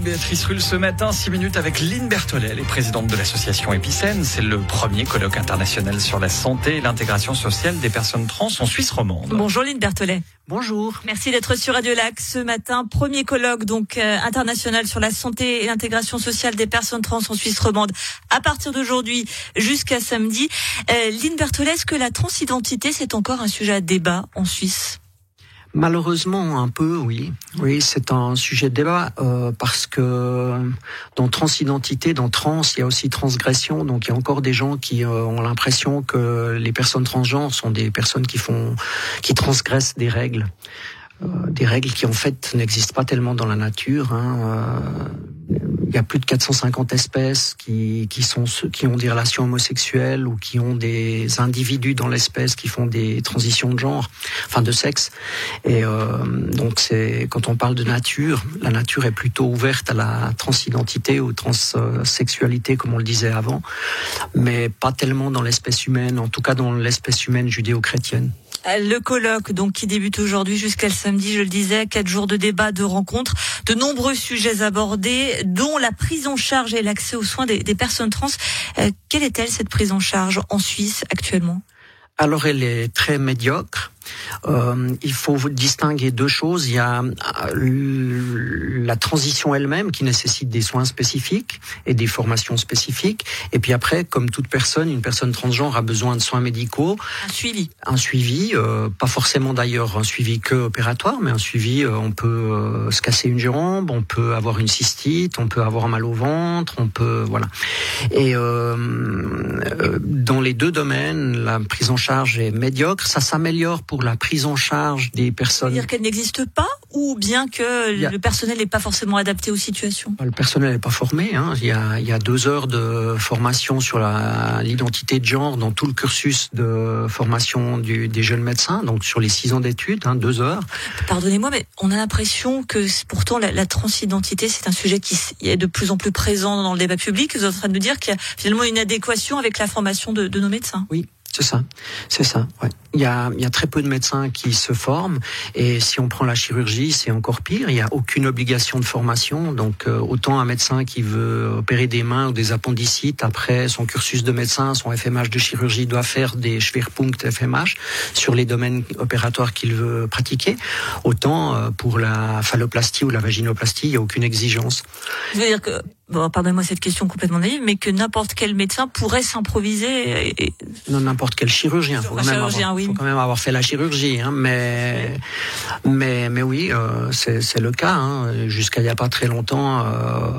Béatrice Rulle ce matin, 6 minutes avec Lynn Berthollet, les présidente de l'association Épicène. C'est le premier colloque international sur la santé et l'intégration sociale des personnes trans en Suisse romande. Bonjour Lynn Berthollet. Bonjour. Merci d'être sur Radio Lac ce matin. Premier colloque donc euh, international sur la santé et l'intégration sociale des personnes trans en Suisse romande à partir d'aujourd'hui jusqu'à samedi. Euh, Lynn Berthollet, est-ce que la transidentité c'est encore un sujet à débat en Suisse? Malheureusement, un peu, oui. Oui, c'est un sujet de débat euh, parce que dans transidentité, dans trans, il y a aussi transgression. Donc, il y a encore des gens qui euh, ont l'impression que les personnes transgenres sont des personnes qui font, qui transgressent des règles, des règles qui en fait n'existent pas tellement dans la nature. Hein, euh, il y a plus de 450 espèces qui, qui, sont, qui ont des relations homosexuelles ou qui ont des individus dans l'espèce qui font des transitions de genre, enfin de sexe. Et euh, donc c'est quand on parle de nature, la nature est plutôt ouverte à la transidentité ou transsexualité comme on le disait avant, mais pas tellement dans l'espèce humaine, en tout cas dans l'espèce humaine judéo-chrétienne. Le colloque, donc, qui débute aujourd'hui jusqu'à samedi, je le disais, quatre jours de débat, de rencontres, de nombreux sujets abordés, dont la prise en charge et l'accès aux soins des, des personnes trans. Euh, quelle est-elle, cette prise en charge en Suisse actuellement? Alors, elle est très médiocre. Euh, il faut distinguer deux choses. Il y a euh, la transition elle-même qui nécessite des soins spécifiques et des formations spécifiques. Et puis après, comme toute personne, une personne transgenre a besoin de soins médicaux. Un suivi. Un suivi, euh, pas forcément d'ailleurs un suivi que opératoire, mais un suivi, euh, on peut se casser une jambe, on peut avoir une cystite, on peut avoir mal au ventre, on peut... Voilà. Et dans les deux domaines, la prise en charge est médiocre. Ça s'améliore pour la prise en charge des personnes. C'est-à-dire qu'elle n'existe pas ou bien que a... le personnel n'est pas forcément adapté aux situations? Le personnel n'est pas formé. Hein. Il, y a, il y a deux heures de formation sur l'identité de genre dans tout le cursus de formation du, des jeunes médecins, donc sur les six ans d'études, hein, deux heures. Pardonnez-moi, mais on a l'impression que pourtant la, la transidentité, c'est un sujet qui est de plus en plus présent dans le débat public. Vous êtes en train de nous dire qu'il y a finalement une adéquation avec la formation de, de nos médecins. Oui, c'est ça, c'est ça. Ouais. Il y a, il y a très peu de médecins qui se forment et si on prend la chirurgie, c'est encore pire. Il n'y a aucune obligation de formation. Donc euh, autant un médecin qui veut opérer des mains ou des appendicites après son cursus de médecin, son FMH de chirurgie doit faire des Schwerpunkt FMH sur les domaines opératoires qu'il veut pratiquer. Autant euh, pour la phalloplastie ou la vaginoplastie, il n'y a aucune exigence. Je veux dire que bon, pardonnez-moi cette question complètement naïve, mais que n'importe quel médecin pourrait s'improviser. Et... Non, n'importe quel chirurgien. Faut un chirurgien, avoir, oui faut quand même avoir fait la chirurgie, hein, mais, mais mais oui, euh, c'est le cas. Hein. Jusqu'à il n'y a pas très longtemps, euh,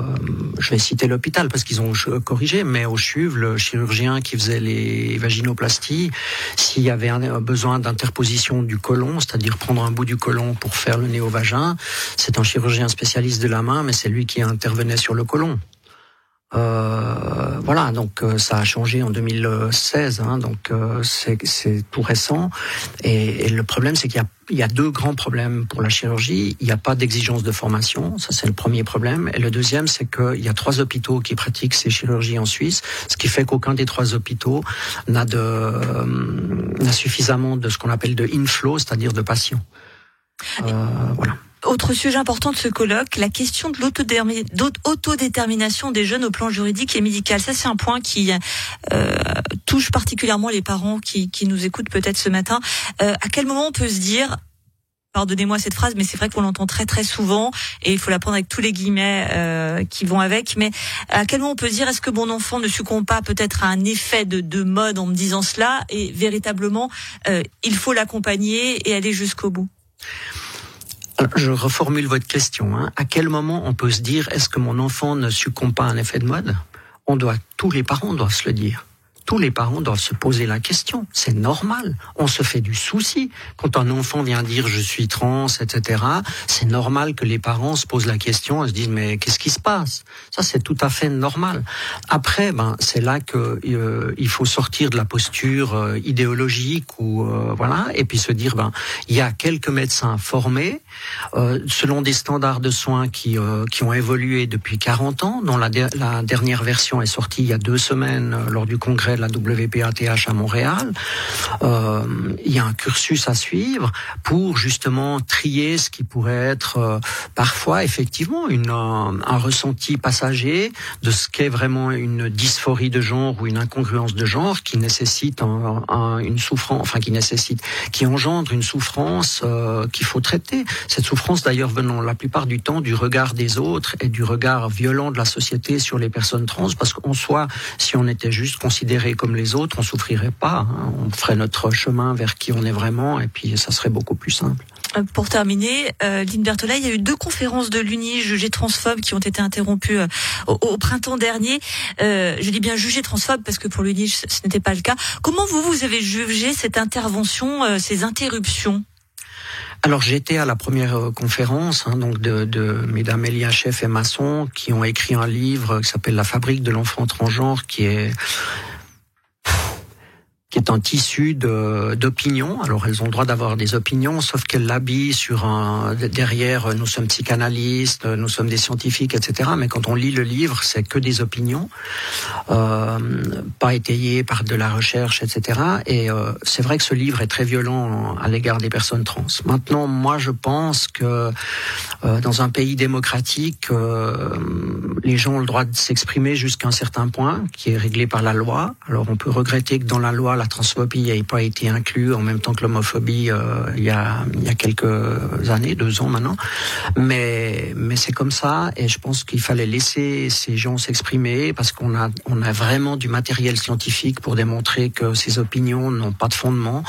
je vais citer l'hôpital parce qu'ils ont corrigé, mais au CHUV, le chirurgien qui faisait les vaginoplasties, s'il y avait un, besoin d'interposition du côlon, c'est-à-dire prendre un bout du côlon pour faire le néovagin, c'est un chirurgien spécialiste de la main, mais c'est lui qui intervenait sur le côlon. Euh, voilà, donc euh, ça a changé en 2016, hein, donc euh, c'est tout récent. Et, et le problème, c'est qu'il y, y a, deux grands problèmes pour la chirurgie. Il n'y a pas d'exigence de formation, ça c'est le premier problème. Et le deuxième, c'est qu'il y a trois hôpitaux qui pratiquent ces chirurgies en Suisse, ce qui fait qu'aucun des trois hôpitaux n'a de euh, n'a suffisamment de ce qu'on appelle de inflow, c'est-à-dire de patients. voilà. Autre sujet important de ce colloque, la question de l'autodétermination des jeunes au plan juridique et médical. Ça, c'est un point qui euh, touche particulièrement les parents qui, qui nous écoutent peut-être ce matin. Euh, à quel moment on peut se dire Pardonnez-moi cette phrase, mais c'est vrai qu'on l'entend très très souvent et il faut la prendre avec tous les guillemets euh, qui vont avec. Mais à quel moment on peut se dire est-ce que mon enfant ne succombe pas peut-être à un effet de, de, mode en me disant cela et véritablement euh, il faut l'accompagner et aller jusqu'au bout? Je reformule votre question. Hein. À quel moment on peut se dire est-ce que mon enfant ne succombe pas à un effet de mode? On doit, tous les parents doivent se le dire tous les parents doivent se poser la question. C'est normal. On se fait du souci. Quand un enfant vient dire je suis trans, etc., c'est normal que les parents se posent la question et se disent mais qu'est-ce qui se passe? Ça, c'est tout à fait normal. Après, ben, c'est là que euh, il faut sortir de la posture euh, idéologique ou euh, voilà, et puis se dire ben il y a quelques médecins formés euh, selon des standards de soins qui euh, qui ont évolué depuis 40 ans, dont la, la dernière version est sortie il y a deux semaines lors du congrès la WPATH à Montréal. Euh, il y a un cursus à suivre pour justement trier ce qui pourrait être euh, parfois effectivement une, un, un ressenti passager de ce qu'est vraiment une dysphorie de genre ou une incongruence de genre qui nécessite un, un, une souffrance, enfin qui nécessite, qui engendre une souffrance euh, qu'il faut traiter. Cette souffrance d'ailleurs venant la plupart du temps du regard des autres et du regard violent de la société sur les personnes trans, parce qu'en soi, si on était juste considéré comme les autres, on souffrirait pas. Hein. On ferait notre chemin vers qui on est vraiment, et puis ça serait beaucoup plus simple. Euh, pour terminer, euh, Lynn Berthollet, il y a eu deux conférences de l'UNI jugées transphobes qui ont été interrompues euh, au, au, printemps dernier. Euh, je dis bien jugées transphobes parce que pour l'UNI ce n'était pas le cas. Comment vous, vous avez jugé cette intervention, euh, ces interruptions? Alors j'étais à la première conférence hein, donc de, de mesdames Elia Chef et Masson qui ont écrit un livre qui s'appelle La fabrique de l'enfant transgenre qui est qui est un tissu d'opinions. Alors elles ont le droit d'avoir des opinions, sauf qu'elles l'habillent sur un derrière. Nous sommes psychanalystes, nous sommes des scientifiques, etc. Mais quand on lit le livre, c'est que des opinions, euh, pas étayées par de la recherche, etc. Et euh, c'est vrai que ce livre est très violent à l'égard des personnes trans. Maintenant, moi, je pense que euh, dans un pays démocratique, euh, les gens ont le droit de s'exprimer jusqu'à un certain point, qui est réglé par la loi. Alors on peut regretter que dans la loi la transphobie n'ait pas été inclus en même temps que l'homophobie euh, il, y a, il y a quelques années, deux ans maintenant. Mais, mais c'est comme ça et je pense qu'il fallait laisser ces gens s'exprimer parce qu'on a, on a vraiment du matériel scientifique pour démontrer que ces opinions n'ont pas de fondement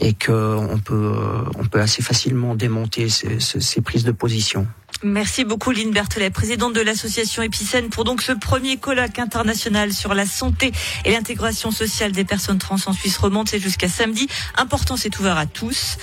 et qu'on peut, on peut assez facilement démonter ces, ces prises de position. Merci beaucoup Lynn Berthelet, présidente de l'association Épicène, pour donc ce premier colloque international sur la santé et l'intégration sociale des personnes trans en Suisse romande. C'est jusqu'à samedi. Important, c'est ouvert à tous.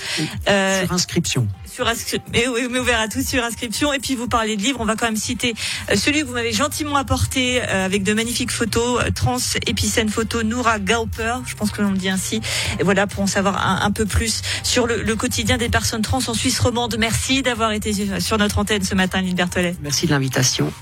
Euh, sur inscription. Sur mais, oui, mais ouvert à tous sur inscription. Et puis vous parlez de livres, on va quand même citer euh, celui que vous m'avez gentiment apporté euh, avec de magnifiques photos, euh, Trans Épicène photo Noura Gauper, je pense que l'on dit ainsi. Et voilà pour en savoir un, peu plus sur le, le, quotidien des personnes trans en Suisse romande. Merci d'avoir été sur notre antenne ce matin, Lille Berthollet. Merci de l'invitation.